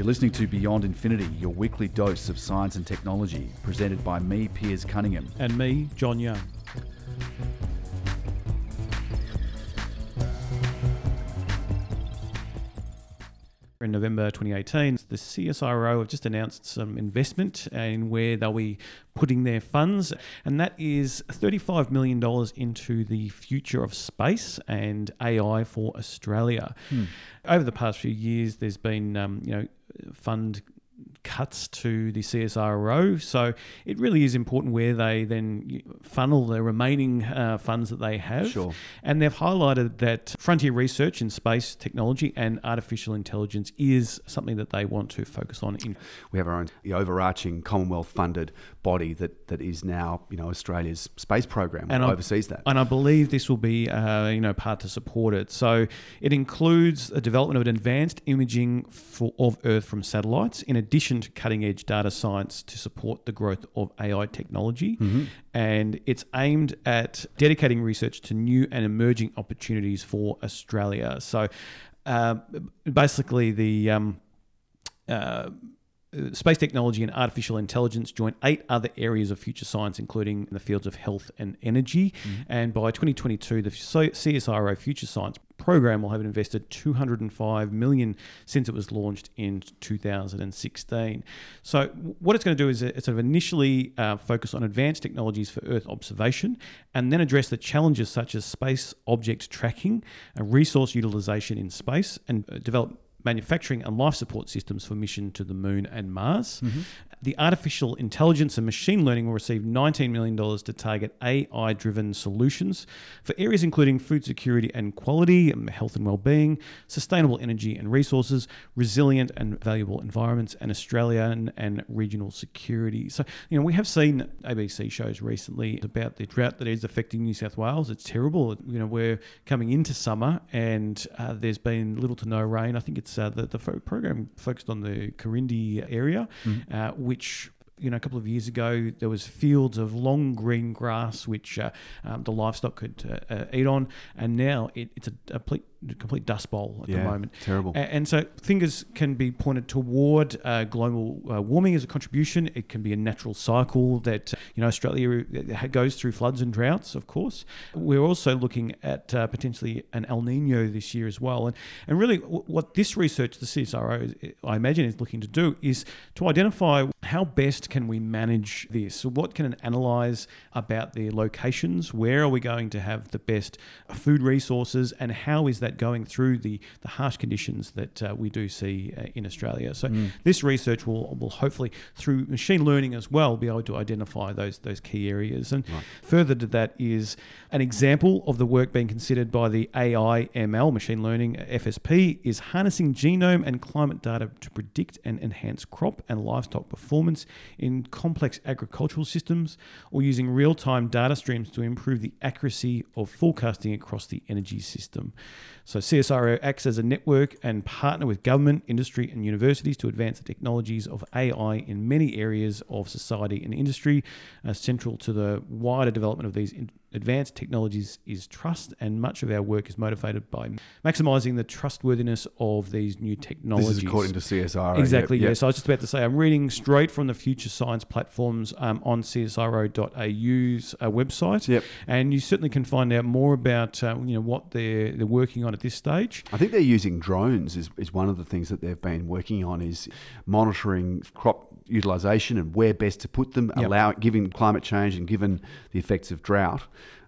You're listening to Beyond Infinity, your weekly dose of science and technology, presented by me, Piers Cunningham. And me, John Young. November 2018, the CSIRO have just announced some investment in where they'll be putting their funds, and that is $35 million into the future of space and AI for Australia. Hmm. Over the past few years, there's been um, you know fund cuts to the CSIRO. So it really is important where they then funnel the remaining uh, funds that they have. Sure. And they've highlighted that frontier research in space technology and artificial intelligence is something that they want to focus on. In we have our own the overarching Commonwealth funded body that, that is now you know Australia's space program and oversees that. And I believe this will be uh, you know part to support it. So it includes a development of an advanced imaging for, of Earth from satellites in addition addition to cutting edge data science to support the growth of AI technology. Mm-hmm. And it's aimed at dedicating research to new and emerging opportunities for Australia. So uh, basically, the um, uh, space technology and artificial intelligence join eight other areas of future science, including in the fields of health and energy. Mm-hmm. And by 2022, the CSIRO Future Science program will have invested 205 million since it was launched in 2016. So what it's going to do is it's sort of initially uh, focus on advanced technologies for Earth observation, and then address the challenges such as space object tracking, and resource utilization in space, and uh, develop manufacturing and life support systems for mission to the moon and Mars. Mm-hmm. The artificial intelligence and machine learning will receive $19 million to target AI driven solutions for areas including food security and quality, um, health and well-being, sustainable energy and resources, resilient and valuable environments, and Australian and regional security. So, you know, we have seen ABC shows recently about the drought that is affecting New South Wales. It's terrible. You know, we're coming into summer and uh, there's been little to no rain. I think it's uh, the, the program focused on the Corindi area, mm. uh, which you know, a couple of years ago, there was fields of long green grass which uh, um, the livestock could uh, uh, eat on, and now it, it's a, a complete complete dust bowl at yeah, the moment. Terrible. And, and, so fingers can be pointed toward uh, global uh, warming as a contribution. It can be a natural cycle that you know Australia uh, goes through floods and droughts. Of course, we're also looking at uh, potentially an El Nino this year as well. And and really, w- what this research, the CSIRO, I imagine, is looking to do is to identify how best can we manage this. So what can it analyze about the locations? Where are we going to have the best food resources, and how is that that going through the, the harsh conditions that uh, we do see uh, in Australia. So mm. this research will, will hopefully, through machine learning as well, be able to identify those those key areas. And right. further to that is an example of the work being considered by the AI ML machine learning FSP is harnessing genome and climate data to predict and enhance crop and livestock performance in complex agricultural systems, or using real time data streams to improve the accuracy of forecasting across the energy system. So CSIRO acts as a network and partner with government, industry, and universities to advance the technologies of AI in many areas of society and industry, uh, central to the wider development of these advanced technologies is trust, and much of our work is motivated by maximizing the trustworthiness of these new technologies. This is according to CSIRO. Exactly, yep, yep. yes. I was just about to say, I'm reading straight from the Future Science platforms um, on CSIRO.au's uh, website, yep. and you certainly can find out more about uh, you know what they're they're working on at this stage. I think they're using drones is, is one of the things that they've been working on is monitoring crop utilisation and where best to put them, yep. allow given climate change and given the effects of drought.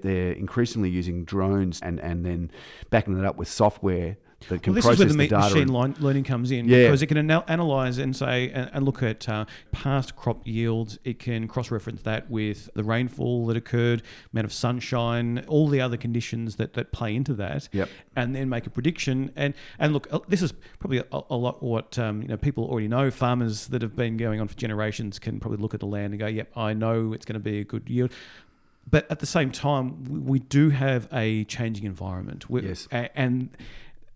They're increasingly using drones and, and then backing it up with software that can well, this process is where the, the machine learning comes in yeah. because it can anal- analyze and say and, and look at uh, past crop yields. It can cross-reference that with the rainfall that occurred, amount of sunshine, all the other conditions that, that play into that, yep. and then make a prediction. And and look, uh, this is probably a, a lot what um, you know people already know. Farmers that have been going on for generations can probably look at the land and go, "Yep, I know it's going to be a good yield." But at the same time, we do have a changing environment. We're, yes. And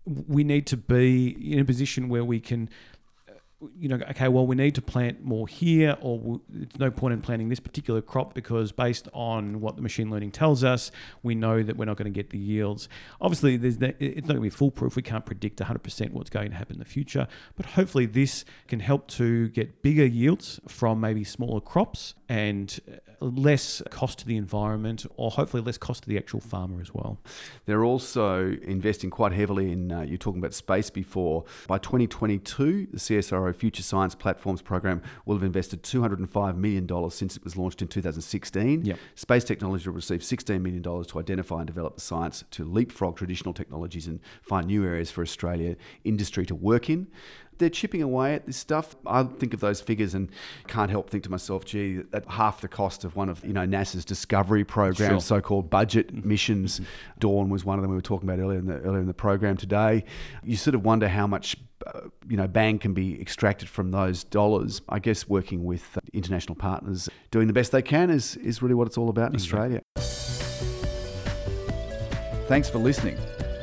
we need to be in a position where we can uh, you know, okay, well, we need to plant more here, or it's no point in planting this particular crop because based on what the machine learning tells us, we know that we're not going to get the yields. Obviously, there's the, it's not going to be foolproof. We can't predict 100% what's going to happen in the future, but hopefully, this can help to get bigger yields from maybe smaller crops and less cost to the environment, or hopefully less cost to the actual farmer as well. They're also investing quite heavily in, uh, you're talking about space before. By 2022, the CSIRO Future Science Platforms Program will have invested $205 million since it was launched in 2016. Yep. Space technology will receive $16 million to identify and develop the science to leapfrog traditional technologies and find new areas for Australia industry to work in they're chipping away at this stuff. I think of those figures and can't help think to myself, gee, at half the cost of one of you know NASA's discovery program, Sure. so-called budget missions. Dawn was one of them we were talking about earlier in the earlier in the program today. You sort of wonder how much. Uh, you know, bang can be extracted from those dollars. I guess working with uh, international partners, doing the best they can, is is really what it's all about in Australia. Thanks for listening.